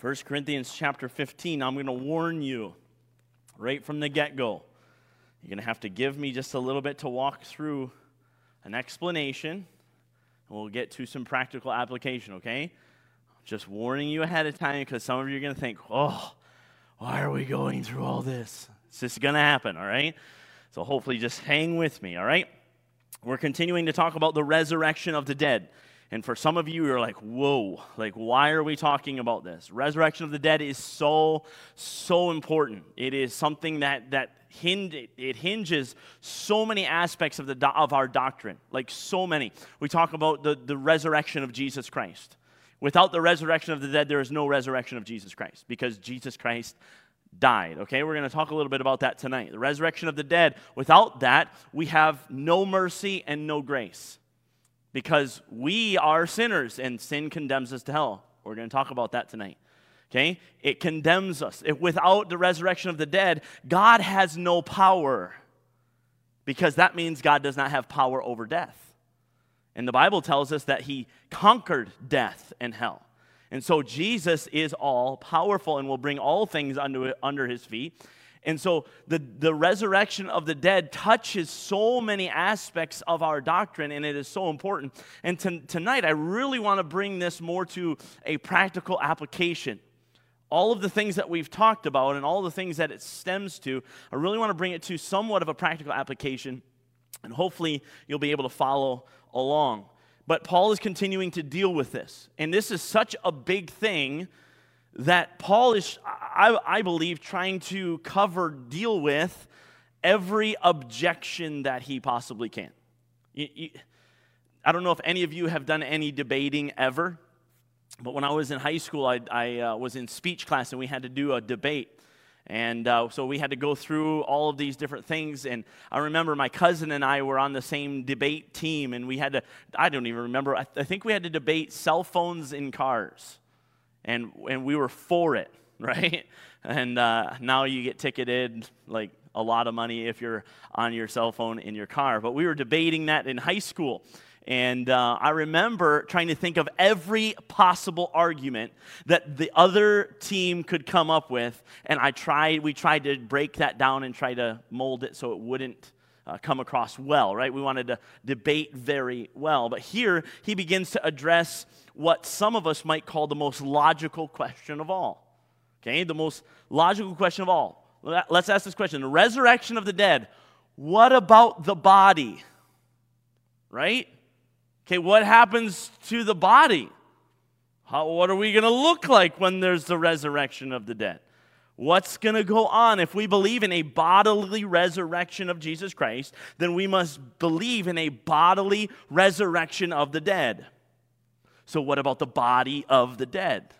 1 Corinthians chapter 15. I'm going to warn you right from the get go. You're going to have to give me just a little bit to walk through an explanation, and we'll get to some practical application, okay? Just warning you ahead of time because some of you are going to think, oh, why are we going through all this? It's just going to happen, all right? So hopefully just hang with me, all right? We're continuing to talk about the resurrection of the dead. And for some of you, you're like, whoa, like, why are we talking about this? Resurrection of the dead is so, so important. It is something that, that hinge, it hinges so many aspects of, the, of our doctrine, like so many. We talk about the, the resurrection of Jesus Christ. Without the resurrection of the dead, there is no resurrection of Jesus Christ because Jesus Christ died. Okay, we're going to talk a little bit about that tonight. The resurrection of the dead. Without that, we have no mercy and no grace because we are sinners and sin condemns us to hell. We're going to talk about that tonight. Okay? It condemns us. Without the resurrection of the dead, God has no power because that means God does not have power over death. And the Bible tells us that he conquered death and hell. And so Jesus is all powerful and will bring all things under, under his feet. And so the, the resurrection of the dead touches so many aspects of our doctrine, and it is so important. And to, tonight, I really want to bring this more to a practical application. All of the things that we've talked about and all the things that it stems to, I really want to bring it to somewhat of a practical application, and hopefully you'll be able to follow along. But Paul is continuing to deal with this, and this is such a big thing that Paul is, I, I believe, trying to cover, deal with every objection that he possibly can. You, you, I don't know if any of you have done any debating ever, but when I was in high school, I, I uh, was in speech class and we had to do a debate. And uh, so we had to go through all of these different things. And I remember my cousin and I were on the same debate team, and we had to, I don't even remember, I, th- I think we had to debate cell phones in cars and, and we were for it, right? And uh, now you get ticketed like a lot of money if you're on your cell phone in your car. But we were debating that in high school. And uh, I remember trying to think of every possible argument that the other team could come up with. And I tried, we tried to break that down and try to mold it so it wouldn't uh, come across well, right? We wanted to debate very well. But here he begins to address what some of us might call the most logical question of all. Okay, the most logical question of all. Let's ask this question the resurrection of the dead, what about the body? Right? Okay, what happens to the body? How, what are we going to look like when there's the resurrection of the dead? What's going to go on? If we believe in a bodily resurrection of Jesus Christ, then we must believe in a bodily resurrection of the dead. So, what about the body of the dead?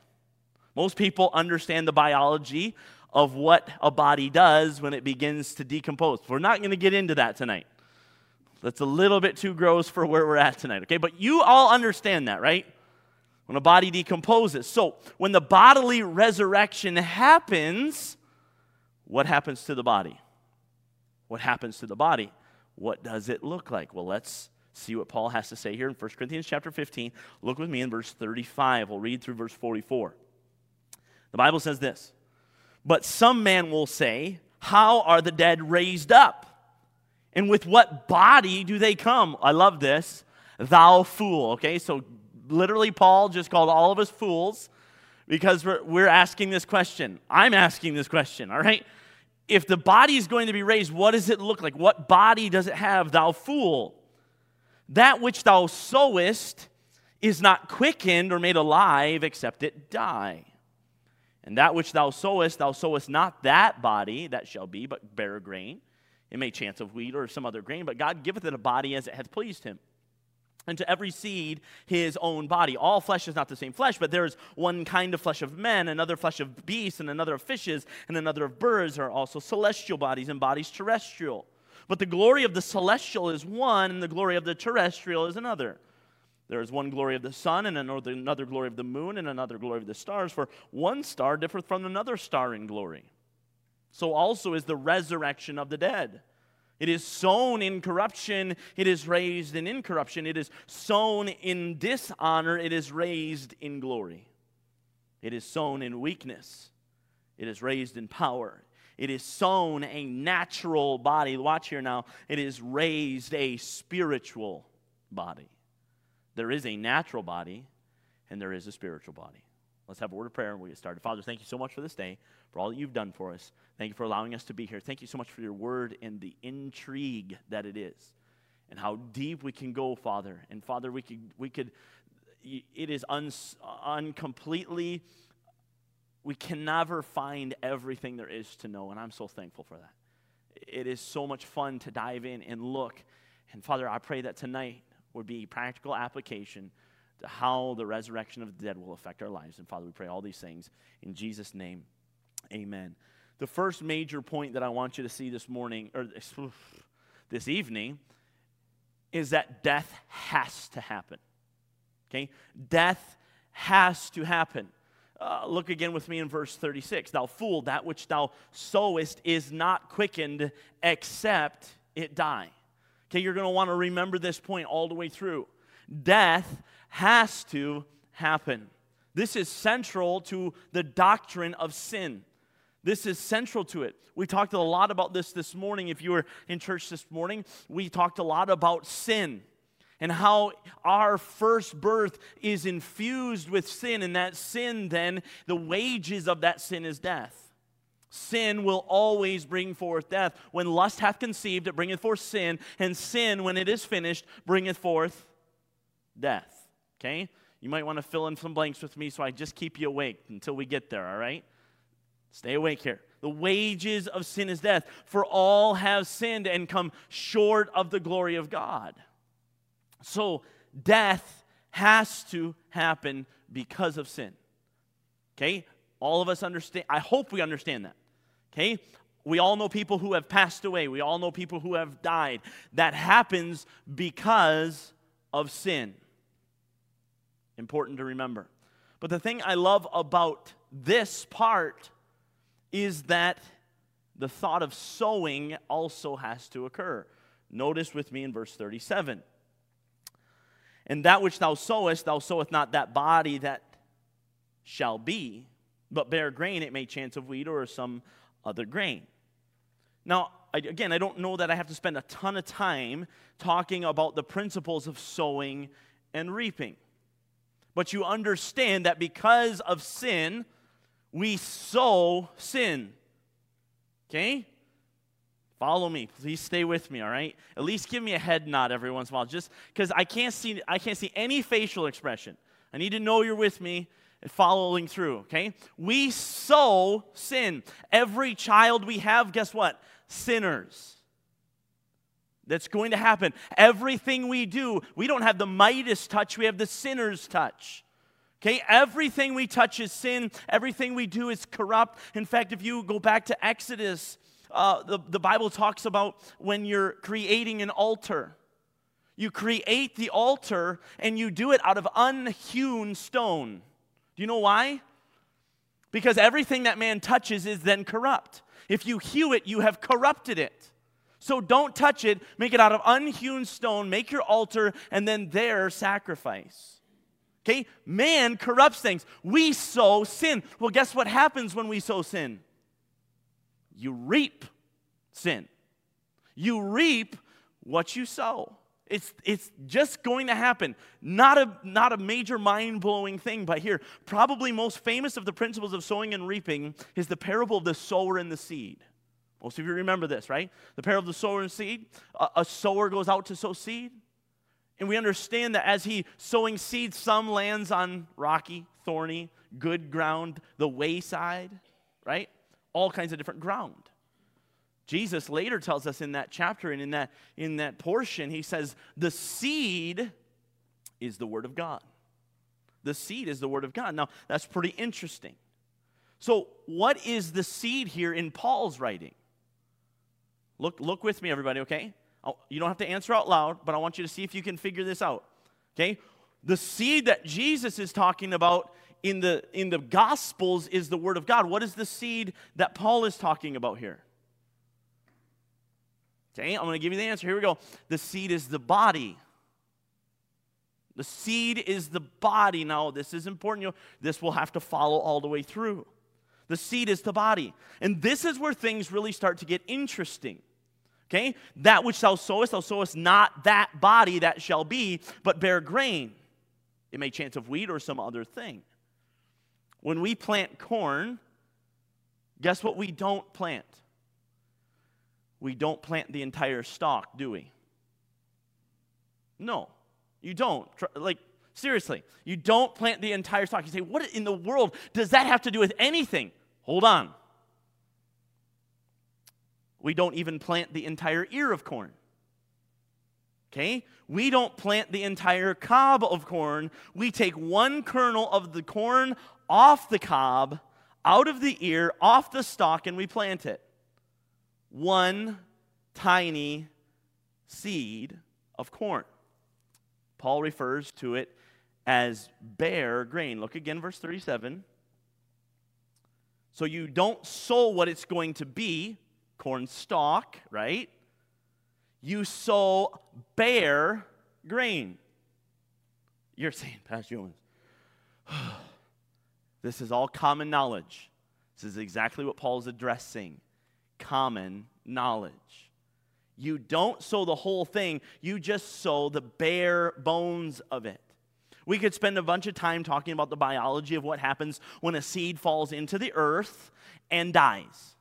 Most people understand the biology of what a body does when it begins to decompose. We're not going to get into that tonight. That's a little bit too gross for where we're at tonight, okay? But you all understand that, right? When a body decomposes. So, when the bodily resurrection happens, what happens to the body? What happens to the body? What does it look like? Well, let's see what Paul has to say here in 1 Corinthians chapter 15. Look with me in verse 35. We'll read through verse 44. The Bible says this But some man will say, How are the dead raised up? And with what body do they come? I love this. Thou fool. Okay, so literally, Paul just called all of us fools because we're, we're asking this question. I'm asking this question, all right? If the body is going to be raised, what does it look like? What body does it have, thou fool? That which thou sowest is not quickened or made alive except it die. And that which thou sowest, thou sowest not that body that shall be, but bare grain. It may chance of wheat or some other grain, but God giveth it a body as it hath pleased him. And to every seed his own body. All flesh is not the same flesh, but there is one kind of flesh of men, another flesh of beasts, and another of fishes, and another of birds. There are also celestial bodies and bodies terrestrial. But the glory of the celestial is one, and the glory of the terrestrial is another. There is one glory of the sun, and another, another glory of the moon, and another glory of the stars, for one star differeth from another star in glory. So also is the resurrection of the dead. It is sown in corruption, it is raised in incorruption. It is sown in dishonor, it is raised in glory. It is sown in weakness, it is raised in power. It is sown a natural body. Watch here now. It is raised a spiritual body. There is a natural body, and there is a spiritual body. Let's have a word of prayer and we'll get started. Father, thank you so much for this day, for all that you've done for us. Thank you for allowing us to be here. Thank you so much for your word and the intrigue that it is, and how deep we can go, Father. And Father, we could, we could it is un, uncompletely, we can never find everything there is to know, and I'm so thankful for that. It is so much fun to dive in and look. And Father, I pray that tonight would be practical application how the resurrection of the dead will affect our lives. And Father, we pray all these things in Jesus' name. Amen. The first major point that I want you to see this morning, or this, this evening, is that death has to happen. Okay? Death has to happen. Uh, look again with me in verse 36. Thou fool, that which thou sowest is not quickened except it die. Okay, you're going to want to remember this point all the way through. Death has to happen. This is central to the doctrine of sin. This is central to it. We talked a lot about this this morning. If you were in church this morning, we talked a lot about sin and how our first birth is infused with sin, and that sin, then, the wages of that sin is death. Sin will always bring forth death. When lust hath conceived, it bringeth forth sin, and sin, when it is finished, bringeth forth death. Okay? You might want to fill in some blanks with me so I just keep you awake until we get there, all right? Stay awake here. The wages of sin is death, for all have sinned and come short of the glory of God. So, death has to happen because of sin. Okay? All of us understand. I hope we understand that. Okay? We all know people who have passed away. We all know people who have died. That happens because of sin. Important to remember. But the thing I love about this part is that the thought of sowing also has to occur. Notice with me in verse 37. And that which thou sowest, thou sowest not that body that shall be, but bare grain, it may chance of wheat or some other grain. Now, again, I don't know that I have to spend a ton of time talking about the principles of sowing and reaping. But you understand that because of sin, we sow sin. Okay? Follow me. Please stay with me, all right? At least give me a head nod every once in a while, just because I can't see I can't see any facial expression. I need to know you're with me and following through, okay? We sow sin. Every child we have, guess what? Sinners. That's going to happen. Everything we do, we don't have the Midas touch, we have the sinner's touch. Okay, everything we touch is sin. Everything we do is corrupt. In fact, if you go back to Exodus uh, the, the Bible talks about when you're creating an altar. You create the altar and you do it out of unhewn stone. Do you know why? Because everything that man touches is then corrupt. If you hew it, you have corrupted it. So don't touch it. Make it out of unhewn stone. Make your altar and then there sacrifice. Okay? Man corrupts things. We sow sin. Well, guess what happens when we sow sin? you reap sin. You reap what you sow. It's, it's just going to happen. Not a, not a major mind blowing thing, but here, probably most famous of the principles of sowing and reaping is the parable of the sower and the seed. Most of you remember this, right? The parable of the sower and seed. A, a sower goes out to sow seed. And we understand that as he sowing seed, some lands on rocky, thorny, good ground, the wayside, right? all kinds of different ground. Jesus later tells us in that chapter and in that, in that portion, he says, the seed is the Word of God. The seed is the Word of God. Now, that's pretty interesting. So, what is the seed here in Paul's writing? Look, look with me, everybody, okay? You don't have to answer out loud, but I want you to see if you can figure this out. Okay? The seed that Jesus is talking about in the, in the Gospels is the Word of God. What is the seed that Paul is talking about here? Okay, I'm going to give you the answer. Here we go. The seed is the body. The seed is the body. Now, this is important. You know, this will have to follow all the way through. The seed is the body. And this is where things really start to get interesting. Okay? That which thou sowest, thou sowest not that body that shall be, but bare grain. It may chance of wheat or some other thing. When we plant corn, guess what we don't plant? We don't plant the entire stalk, do we? No, you don't. Like, seriously, you don't plant the entire stalk. You say, what in the world does that have to do with anything? Hold on. We don't even plant the entire ear of corn. Okay? We don't plant the entire cob of corn. We take one kernel of the corn off the cob, out of the ear, off the stalk, and we plant it. One tiny seed of corn. Paul refers to it as bare grain. Look again, verse 37. So you don't sow what it's going to be, corn stalk, right? You sow bare grain. You're saying, Pastor Jones, this is all common knowledge. This is exactly what Paul is addressing common knowledge. You don't sow the whole thing, you just sow the bare bones of it. We could spend a bunch of time talking about the biology of what happens when a seed falls into the earth and dies.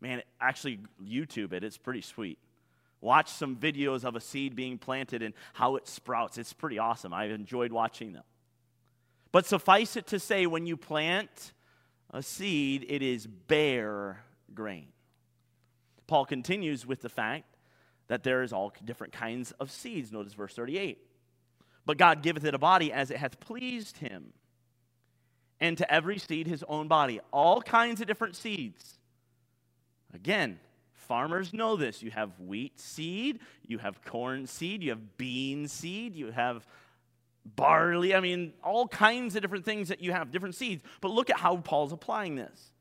Man, actually, YouTube it, it's pretty sweet. Watch some videos of a seed being planted and how it sprouts. It's pretty awesome. I've enjoyed watching them. But suffice it to say, when you plant a seed, it is bare grain. Paul continues with the fact that there is all different kinds of seeds. Notice verse 38. But God giveth it a body as it hath pleased him, and to every seed his own body. All kinds of different seeds. Again, farmers know this. You have wheat seed, you have corn seed, you have bean seed, you have barley. I mean, all kinds of different things that you have, different seeds. But look at how Paul's applying this.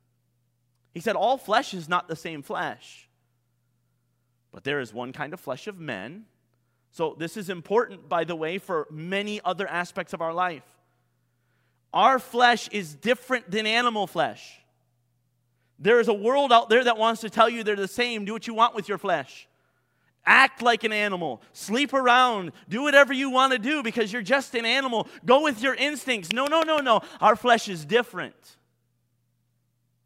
He said, All flesh is not the same flesh, but there is one kind of flesh of men. So, this is important, by the way, for many other aspects of our life. Our flesh is different than animal flesh. There is a world out there that wants to tell you they're the same. Do what you want with your flesh. Act like an animal. Sleep around. Do whatever you want to do because you're just an animal. Go with your instincts. No, no, no, no. Our flesh is different.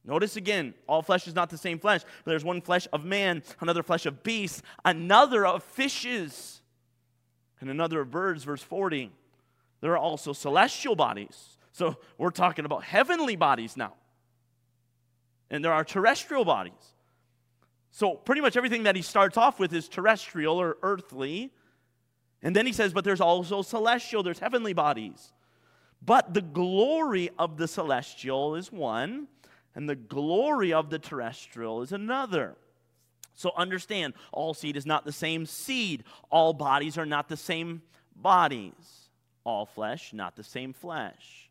Notice again, all flesh is not the same flesh. There's one flesh of man, another flesh of beasts, another of fishes, and another of birds. Verse 40. There are also celestial bodies. So we're talking about heavenly bodies now. And there are terrestrial bodies. So pretty much everything that he starts off with is terrestrial or earthly. And then he says, but there's also celestial, there's heavenly bodies. But the glory of the celestial is one and the glory of the terrestrial is another. So understand, all seed is not the same seed, all bodies are not the same bodies, all flesh, not the same flesh.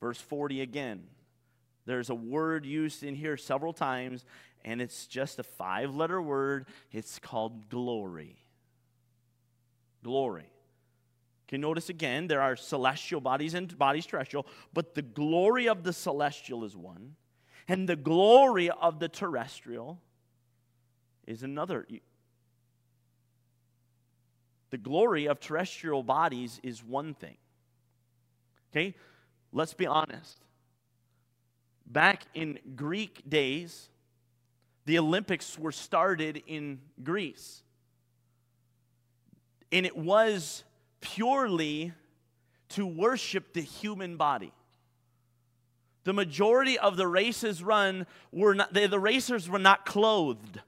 Verse 40 again. There's a word used in here several times, and it's just a five letter word. It's called glory. Glory. You notice again, there are celestial bodies and bodies terrestrial, but the glory of the celestial is one, and the glory of the terrestrial is another. The glory of terrestrial bodies is one thing. Okay? Let's be honest. Back in Greek days, the Olympics were started in Greece. And it was purely to worship the human body. The majority of the races run were not, they, the racers were not clothed.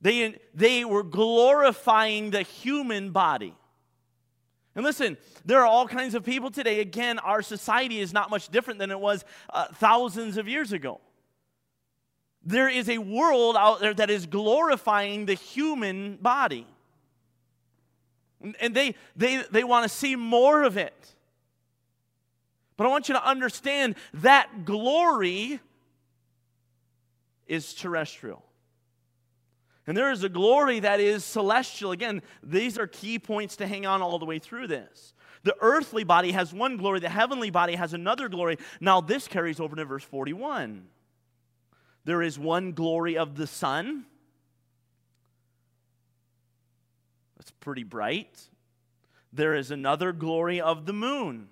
They, they were glorifying the human body. And listen, there are all kinds of people today. Again, our society is not much different than it was uh, thousands of years ago. There is a world out there that is glorifying the human body. And they, they, they want to see more of it. But I want you to understand that glory is terrestrial. And there is a glory that is celestial. Again, these are key points to hang on all the way through this. The earthly body has one glory, the heavenly body has another glory. Now, this carries over to verse 41. There is one glory of the sun. That's pretty bright. There is another glory of the moon.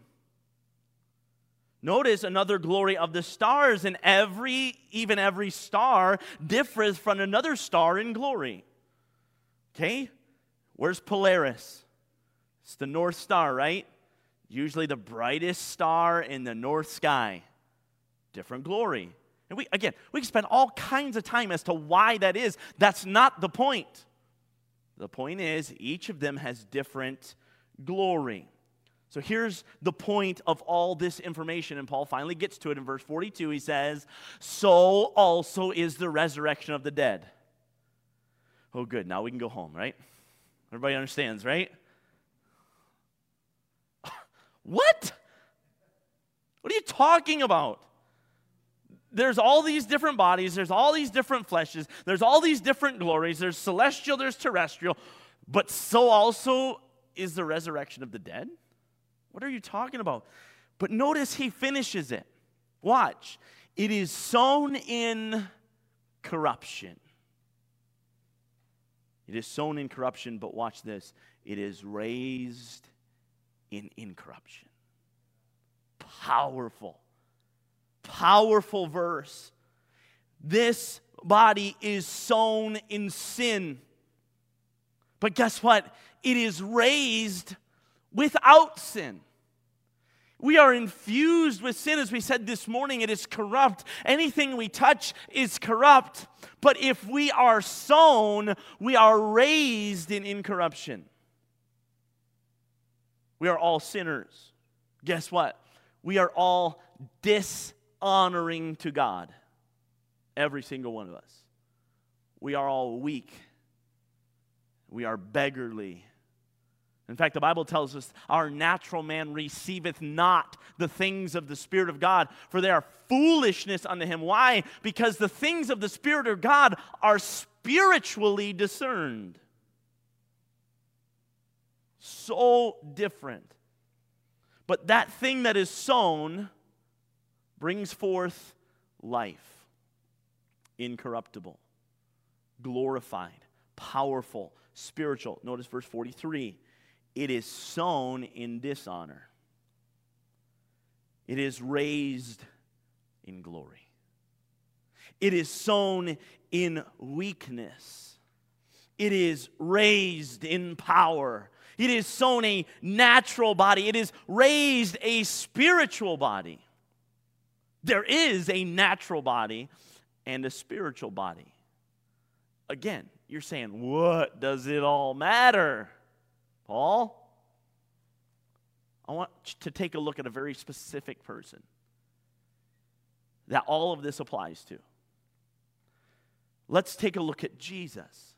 Notice another glory of the stars, and every, even every star, differs from another star in glory. Okay? Where's Polaris? It's the North Star, right? Usually the brightest star in the north sky. Different glory. And we, again, we can spend all kinds of time as to why that is. That's not the point. The point is, each of them has different glory. So here's the point of all this information, and Paul finally gets to it in verse 42. He says, So also is the resurrection of the dead. Oh, good. Now we can go home, right? Everybody understands, right? what? What are you talking about? There's all these different bodies, there's all these different fleshes, there's all these different glories, there's celestial, there's terrestrial, but so also is the resurrection of the dead? What are you talking about? But notice he finishes it. Watch. It is sown in corruption. It is sown in corruption, but watch this. It is raised in incorruption. Powerful, powerful verse. This body is sown in sin. But guess what? It is raised without sin. We are infused with sin, as we said this morning. It is corrupt. Anything we touch is corrupt. But if we are sown, we are raised in incorruption. We are all sinners. Guess what? We are all dishonoring to God. Every single one of us. We are all weak. We are beggarly. In fact, the Bible tells us our natural man receiveth not the things of the Spirit of God, for they are foolishness unto him. Why? Because the things of the Spirit of God are spiritually discerned. So different. But that thing that is sown brings forth life, incorruptible, glorified, powerful, spiritual. Notice verse 43 it is sown in dishonor, it is raised in glory. It is sown in weakness. It is raised in power. It is sown a natural body. It is raised a spiritual body. There is a natural body and a spiritual body. Again, you're saying, what does it all matter? Paul, I want to take a look at a very specific person that all of this applies to. Let's take a look at Jesus.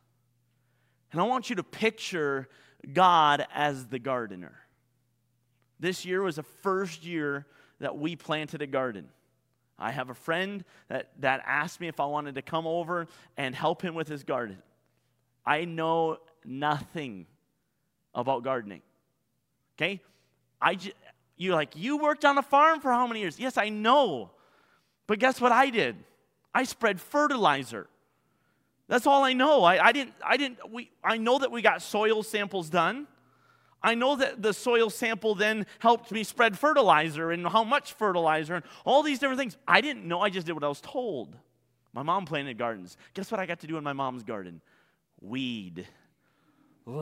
And I want you to picture God as the gardener. This year was the first year that we planted a garden. I have a friend that, that asked me if I wanted to come over and help him with his garden. I know nothing about gardening. Okay? I j- you're like, you worked on a farm for how many years? Yes, I know. But guess what I did? I spread fertilizer. That's all I know. I, I didn't, I didn't, we, I know that we got soil samples done. I know that the soil sample then helped me spread fertilizer and how much fertilizer and all these different things. I didn't know, I just did what I was told. My mom planted gardens. Guess what I got to do in my mom's garden? Weed. Who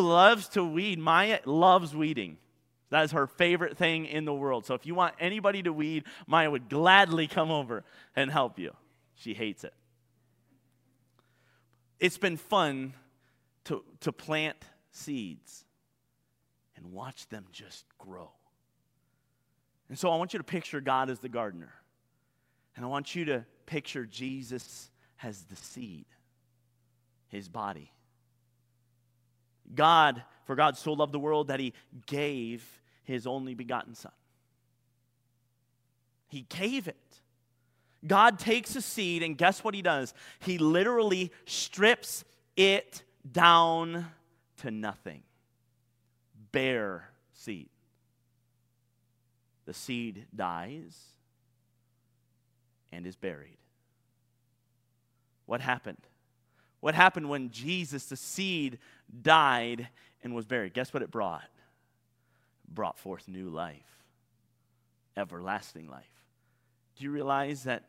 loves to weed? Maya loves weeding. That is her favorite thing in the world. So if you want anybody to weed, Maya would gladly come over and help you. She hates it. It's been fun to, to plant seeds and watch them just grow. And so I want you to picture God as the gardener. And I want you to picture Jesus as the seed his body. God, for God so loved the world that he gave his only begotten Son. He gave it. God takes a seed, and guess what he does? He literally strips it down to nothing. Bare seed. The seed dies and is buried. What happened? What happened when Jesus, the seed, died and was buried? Guess what it brought? It brought forth new life, everlasting life. Do you realize that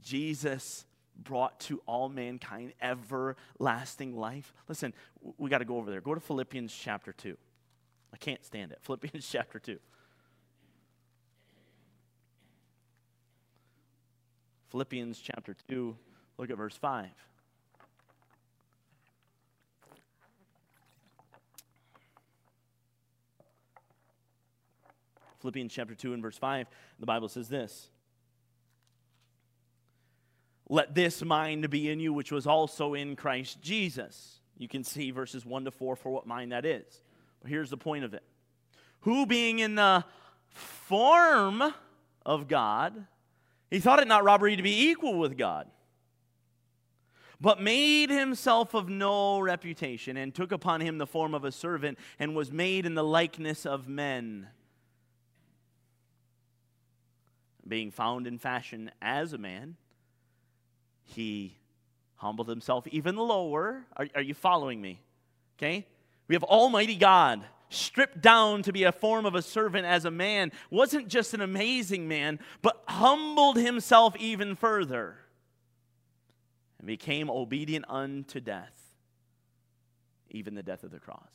Jesus brought to all mankind everlasting life? Listen, we got to go over there. Go to Philippians chapter 2. I can't stand it. Philippians chapter 2. Philippians chapter 2, look at verse 5. Philippians chapter 2 and verse 5, the Bible says this Let this mind be in you, which was also in Christ Jesus. You can see verses 1 to 4 for what mind that is. But here's the point of it Who being in the form of God, he thought it not robbery to be equal with God, but made himself of no reputation, and took upon him the form of a servant, and was made in the likeness of men being found in fashion as a man, he humbled himself even lower. Are, are you following me? Okay? We have Almighty God stripped down to be a form of a servant as a man, wasn't just an amazing man, but humbled himself even further and became obedient unto death, even the death of the cross.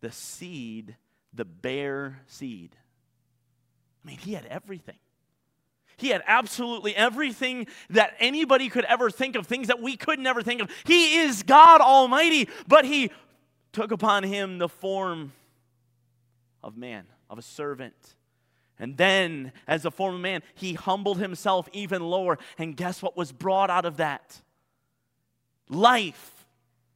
The seed, the bare seed, I mean, he had everything. He had absolutely everything that anybody could ever think of, things that we could never think of. He is God Almighty, but he took upon him the form of man, of a servant. And then, as a form of man, he humbled himself even lower. And guess what was brought out of that? Life,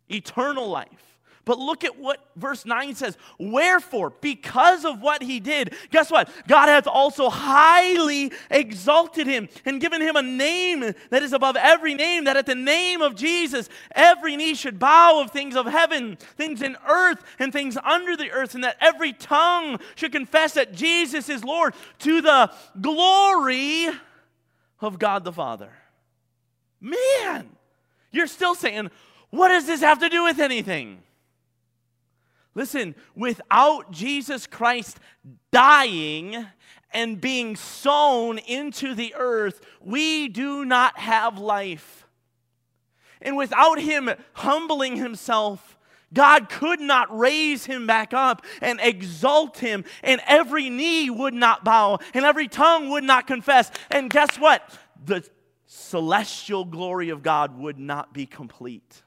eternal life. But look at what verse 9 says. Wherefore, because of what he did, guess what? God hath also highly exalted him and given him a name that is above every name, that at the name of Jesus every knee should bow of things of heaven, things in earth, and things under the earth, and that every tongue should confess that Jesus is Lord to the glory of God the Father. Man, you're still saying, what does this have to do with anything? Listen, without Jesus Christ dying and being sown into the earth, we do not have life. And without him humbling himself, God could not raise him back up and exalt him, and every knee would not bow, and every tongue would not confess. And guess what? The celestial glory of God would not be complete.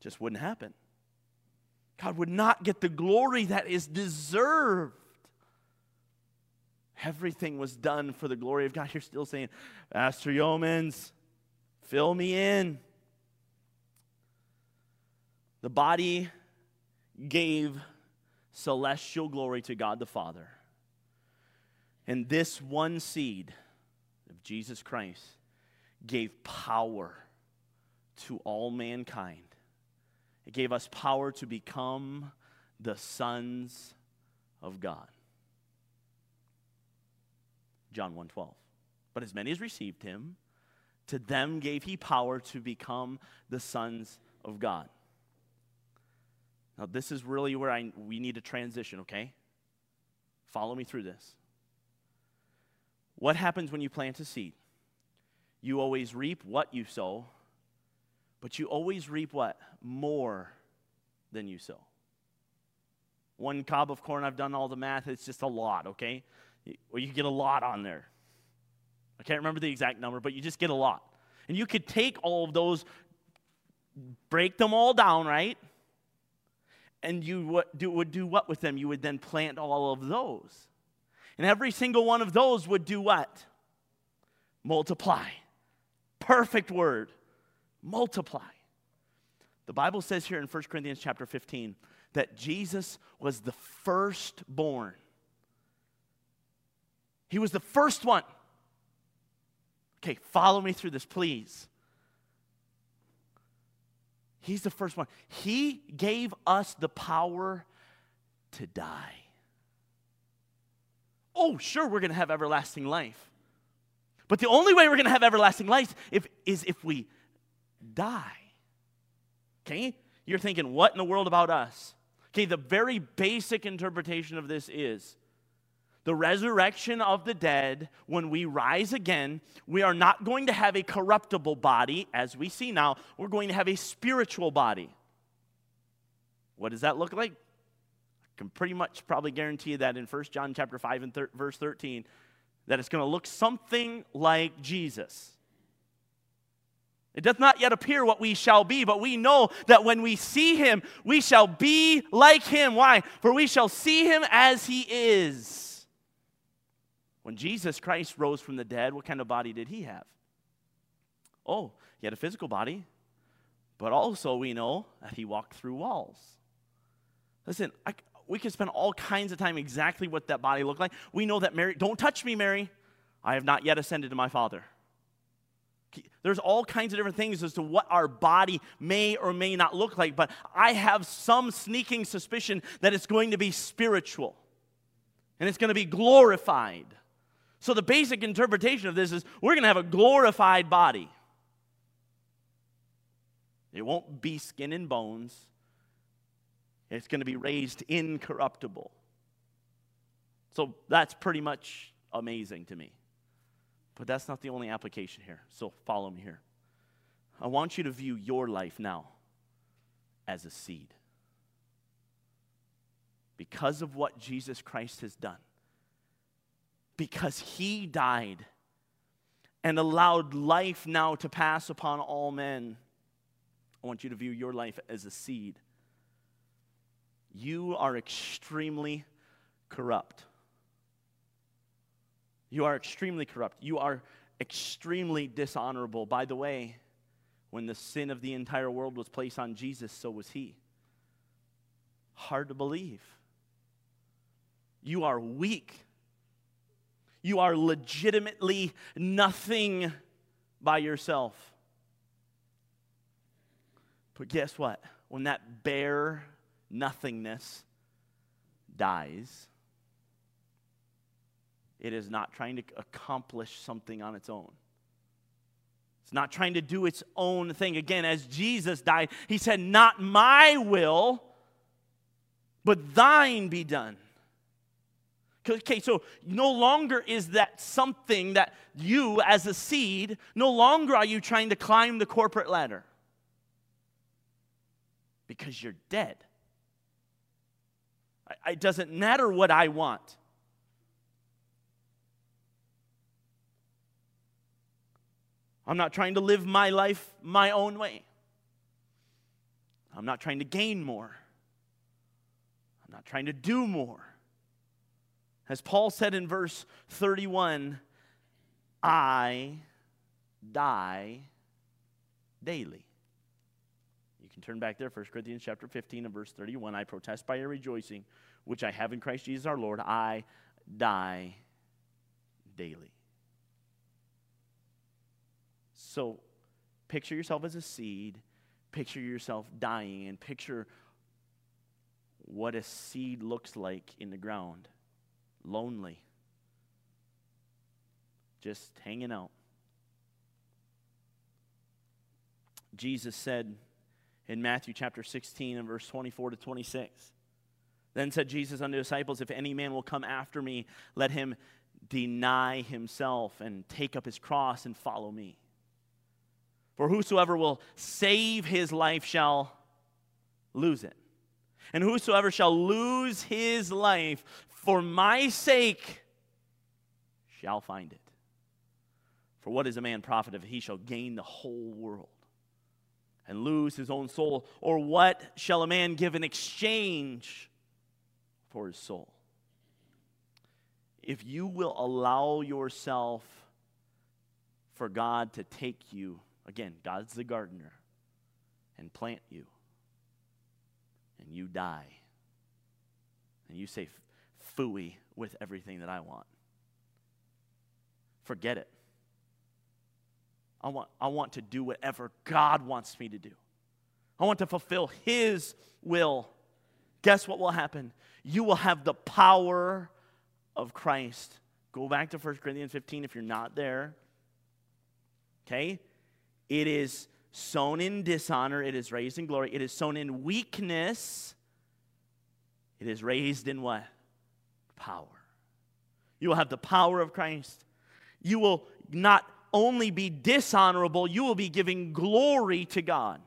Just wouldn't happen. God would not get the glory that is deserved. Everything was done for the glory of God. You're still saying, Pastor Yeomans, fill me in. The body gave celestial glory to God the Father. And this one seed of Jesus Christ gave power to all mankind it gave us power to become the sons of God. John 1:12. But as many as received him, to them gave he power to become the sons of God. Now this is really where I we need to transition, okay? Follow me through this. What happens when you plant a seed? You always reap what you sow, but you always reap what? More than you sow. One cob of corn, I've done all the math, it's just a lot, okay? Or you get a lot on there. I can't remember the exact number, but you just get a lot. And you could take all of those, break them all down, right? And you would do what with them? You would then plant all of those. And every single one of those would do what? Multiply. Perfect word multiply. The Bible says here in 1 Corinthians chapter 15 that Jesus was the firstborn. He was the first one. Okay, follow me through this, please. He's the first one. He gave us the power to die. Oh, sure, we're going to have everlasting life. But the only way we're going to have everlasting life if, is if we die. Okay? You're thinking, what in the world about us? Okay, the very basic interpretation of this is the resurrection of the dead, when we rise again, we are not going to have a corruptible body, as we see now. We're going to have a spiritual body. What does that look like? I can pretty much probably guarantee that in 1 John chapter 5 and thir- verse 13, that it's going to look something like Jesus. It does not yet appear what we shall be, but we know that when we see him, we shall be like him. Why? For we shall see him as he is. When Jesus Christ rose from the dead, what kind of body did he have? Oh, he had a physical body, but also we know that he walked through walls. Listen, I, we could spend all kinds of time exactly what that body looked like. We know that Mary, don't touch me, Mary. I have not yet ascended to my Father. There's all kinds of different things as to what our body may or may not look like, but I have some sneaking suspicion that it's going to be spiritual and it's going to be glorified. So, the basic interpretation of this is we're going to have a glorified body. It won't be skin and bones, it's going to be raised incorruptible. So, that's pretty much amazing to me. But that's not the only application here. So follow me here. I want you to view your life now as a seed. Because of what Jesus Christ has done, because he died and allowed life now to pass upon all men, I want you to view your life as a seed. You are extremely corrupt. You are extremely corrupt. You are extremely dishonorable. By the way, when the sin of the entire world was placed on Jesus, so was he. Hard to believe. You are weak. You are legitimately nothing by yourself. But guess what? When that bare nothingness dies, it is not trying to accomplish something on its own. It's not trying to do its own thing. Again, as Jesus died, he said, Not my will, but thine be done. Okay, so no longer is that something that you, as a seed, no longer are you trying to climb the corporate ladder because you're dead. It doesn't matter what I want. I'm not trying to live my life my own way. I'm not trying to gain more. I'm not trying to do more. As Paul said in verse 31, I die daily. You can turn back there, 1 Corinthians chapter 15 and verse 31. I protest by your rejoicing, which I have in Christ Jesus our Lord. I die daily. So picture yourself as a seed, picture yourself dying, and picture what a seed looks like in the ground lonely, just hanging out. Jesus said in Matthew chapter 16 and verse 24 to 26. Then said Jesus unto the disciples, If any man will come after me, let him deny himself and take up his cross and follow me. For whosoever will save his life shall lose it. And whosoever shall lose his life for my sake shall find it. For what is a man profit if he shall gain the whole world and lose his own soul? Or what shall a man give in exchange for his soul? If you will allow yourself for God to take you Again, God's the gardener and plant you. And you die. And you say, fooey with everything that I want. Forget it. I want, I want to do whatever God wants me to do. I want to fulfill His will. Guess what will happen? You will have the power of Christ. Go back to 1 Corinthians 15 if you're not there. Okay? It is sown in dishonor, it is raised in glory. It is sown in weakness, it is raised in what? Power. You will have the power of Christ. You will not only be dishonorable, you will be giving glory to God.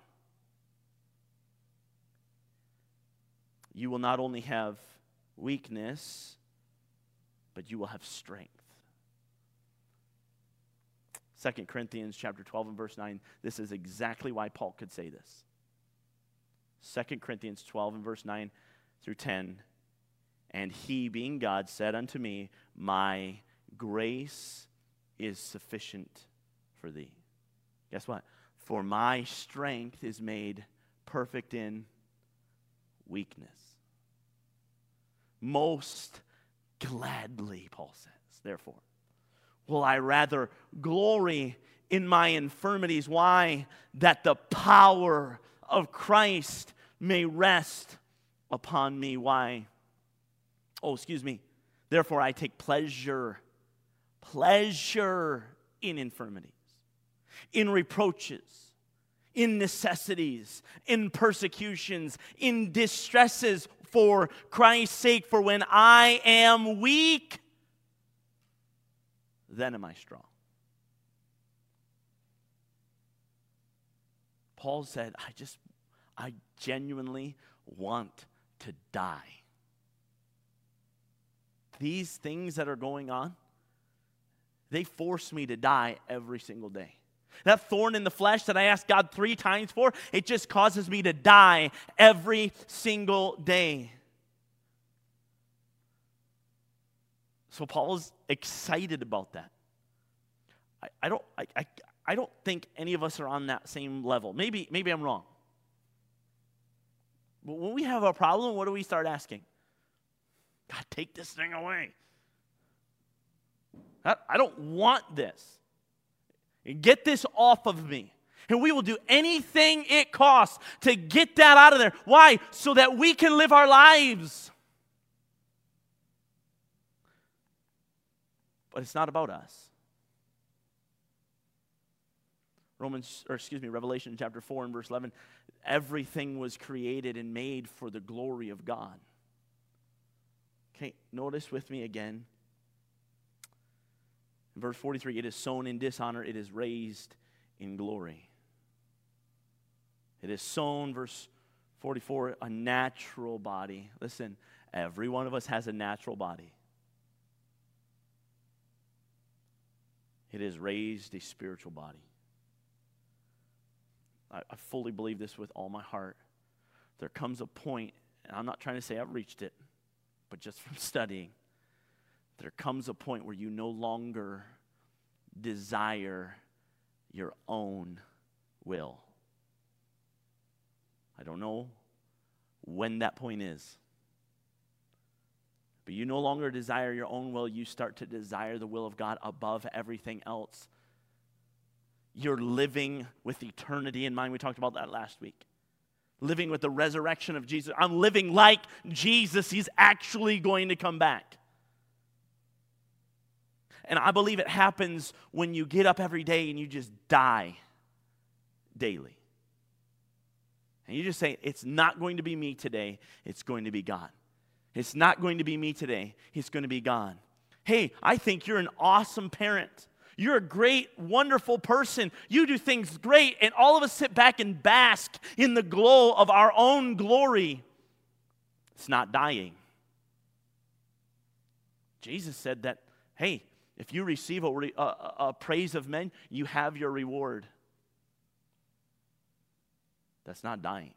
You will not only have weakness, but you will have strength. 2 Corinthians chapter 12 and verse 9, this is exactly why Paul could say this. 2 Corinthians 12 and verse 9 through 10. And he, being God, said unto me, My grace is sufficient for thee. Guess what? For my strength is made perfect in weakness. Most gladly, Paul says, therefore, will I rather glory in my infirmities. Why? That the power of Christ may rest upon me. Why? Oh, excuse me. Therefore, I take pleasure, pleasure in infirmities, in reproaches, in necessities, in persecutions, in distresses for Christ's sake. For when I am weak, then am I strong. Paul said, I just, I genuinely want to die. These things that are going on, they force me to die every single day. That thorn in the flesh that I asked God three times for, it just causes me to die every single day. So Paul's excited about that. I, I don't, I, I, I don't think any of us are on that same level. Maybe, maybe I'm wrong. But when we have a problem, what do we start asking? God, take this thing away. I don't want this. Get this off of me. And we will do anything it costs to get that out of there. Why? So that we can live our lives. But it's not about us. Romans, or excuse me, Revelation chapter 4 and verse 11 everything was created and made for the glory of God. Okay, notice with me again. In verse 43 it is sown in dishonor, it is raised in glory. It is sown, verse 44, a natural body. Listen, every one of us has a natural body. It has raised a spiritual body. I, I fully believe this with all my heart. There comes a point, and I'm not trying to say I've reached it, but just from studying, there comes a point where you no longer desire your own will. I don't know when that point is. But you no longer desire your own will, you start to desire the will of God above everything else. You're living with eternity in mind. We talked about that last week. Living with the resurrection of Jesus. I'm living like Jesus. He's actually going to come back. And I believe it happens when you get up every day and you just die daily. And you just say, It's not going to be me today, it's going to be God. It's not going to be me today, He's going to be gone. Hey, I think you're an awesome parent. You're a great, wonderful person. You do things great, and all of us sit back and bask in the glow of our own glory. It's not dying. Jesus said that, hey, if you receive a, a, a, praise of men, you have your reward. That's not dying.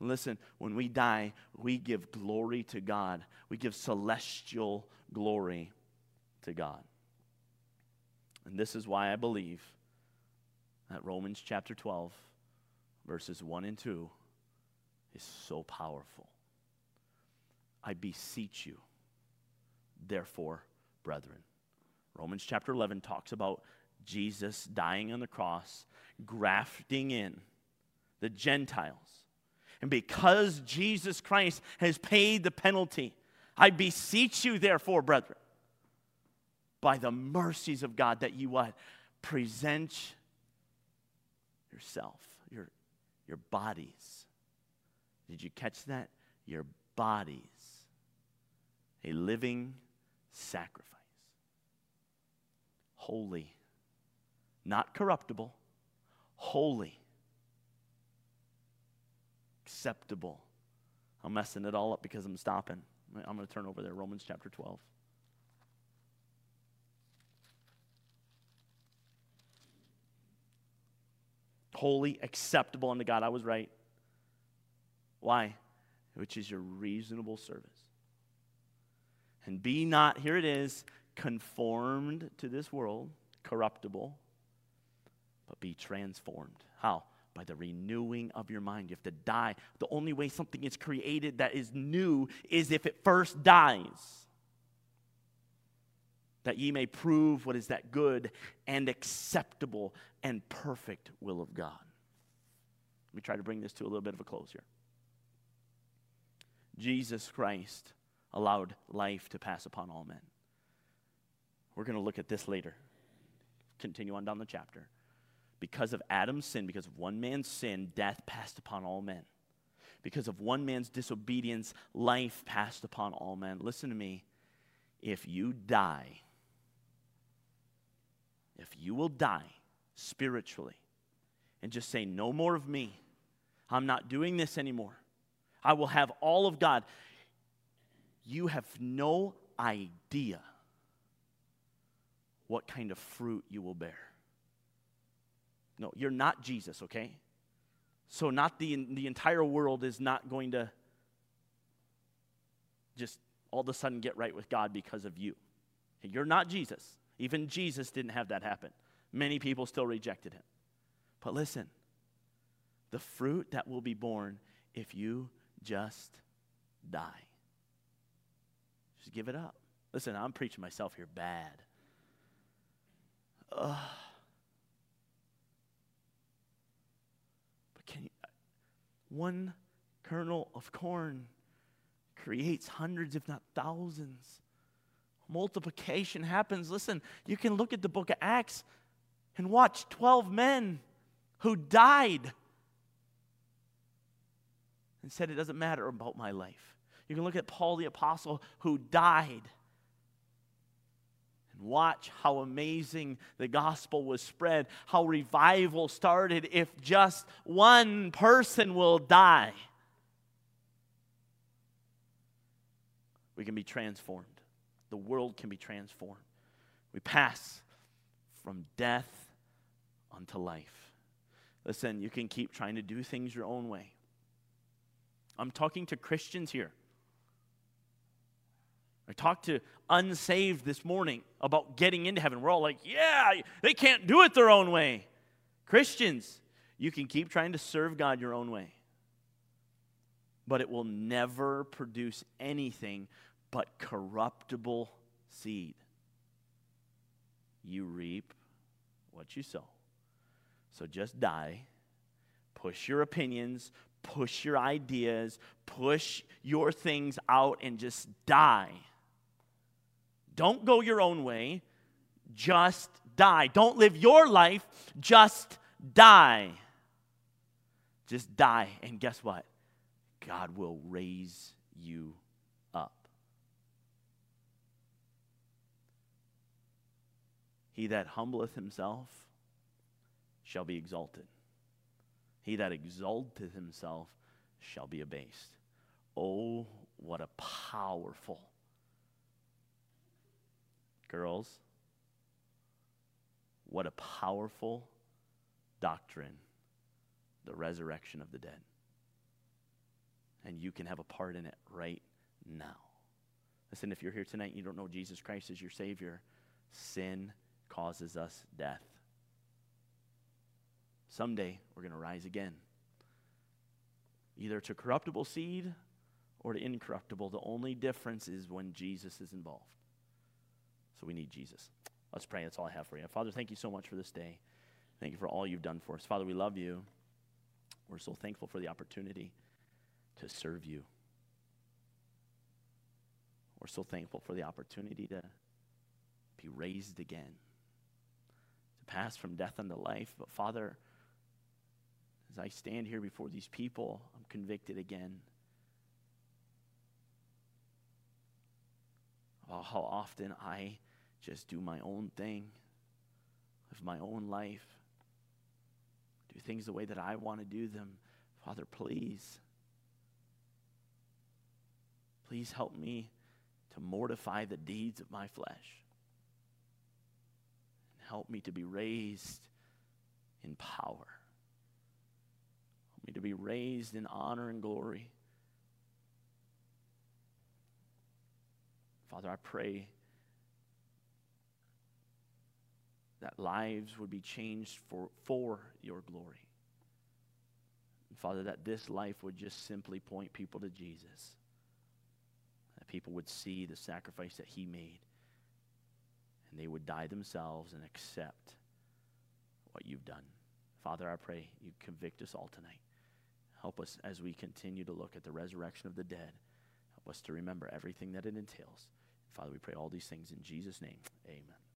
Listen, when we die, we give glory to God. We give celestial glory to God. And this is why I believe that Romans chapter 12, verses 1 and 2, is so powerful. I beseech you, therefore, brethren. Romans chapter 11 talks about Jesus dying on the cross, grafting in the Gentiles. And because Jesus Christ has paid the penalty, I beseech you, therefore, brethren, by the mercies of God, that you what? Present yourself, your, your bodies. Did you catch that? Your bodies. A living sacrifice. Holy. Not corruptible. Holy. Acceptable. I'm messing it all up because I'm stopping. I'm going to turn over there, Romans chapter 12. Holy, acceptable unto God. I was right. Why? Which is your reasonable service. And be not, here it is, conformed to this world, corruptible, but be transformed. How? By the renewing of your mind. You have to die. The only way something is created that is new is if it first dies. That ye may prove what is that good and acceptable and perfect will of God. Let me try to bring this to a little bit of a close here. Jesus Christ allowed life to pass upon all men. We're going to look at this later. Continue on down the chapter. Because of Adam's sin, because of one man's sin, death passed upon all men. Because of one man's disobedience, life passed upon all men. Listen to me. If you die, if you will die spiritually and just say, No more of me, I'm not doing this anymore, I will have all of God you have no idea what kind of fruit you will bear. No, you're not Jesus, okay? So, not the, the entire world is not going to just all of a sudden get right with God because of you. You're not Jesus. Even Jesus didn't have that happen. Many people still rejected him. But listen, the fruit that will be borne if you just die. Just give it up. Listen, I'm preaching myself here bad. Ugh. Can you, one kernel of corn creates hundreds, if not thousands. Multiplication happens. Listen, you can look at the book of Acts and watch 12 men who died and said, It doesn't matter about my life. You can look at Paul the Apostle who died and watch how amazing the gospel was spread, how revival started if just one person will die. We can be transformed. The world can be transformed. We pass from death unto life. Listen, you can keep trying to do things your own way. I'm talking to Christians here. I talked to unsaved this morning about getting into heaven. We're all like, yeah, they can't do it their own way. Christians, you can keep trying to serve God your own way, but it will never produce anything but corruptible seed. You reap what you sow. So just die, push your opinions, push your ideas, push your things out, and just die. Don't go your own way, just die. Don't live your life, just die. Just die. And guess what? God will raise you up. He that humbleth himself shall be exalted. He that exalteth himself shall be abased. Oh, what a powerful Girls, what a powerful doctrine the resurrection of the dead. And you can have a part in it right now. Listen, if you're here tonight and you don't know Jesus Christ as your Savior, sin causes us death. Someday we're going to rise again, either to corruptible seed or to incorruptible. The only difference is when Jesus is involved. So we need Jesus. Let's pray. That's all I have for you. Father, thank you so much for this day. Thank you for all you've done for us. Father, we love you. We're so thankful for the opportunity to serve you. We're so thankful for the opportunity to be raised again, to pass from death unto life. But Father, as I stand here before these people, I'm convicted again about how often I just do my own thing, live my own life, do things the way that I want to do them. Father, please, please help me to mortify the deeds of my flesh. And help me to be raised in power. Help me to be raised in honor and glory. Father, I pray that lives would be changed for, for your glory. Father, that this life would just simply point people to Jesus. That people would see the sacrifice that he made. And they would die themselves and accept what you've done. Father, I pray you convict us all tonight. Help us as we continue to look at the resurrection of the dead. Help us to remember everything that it entails. Father, we pray all these things in Jesus' name. Amen.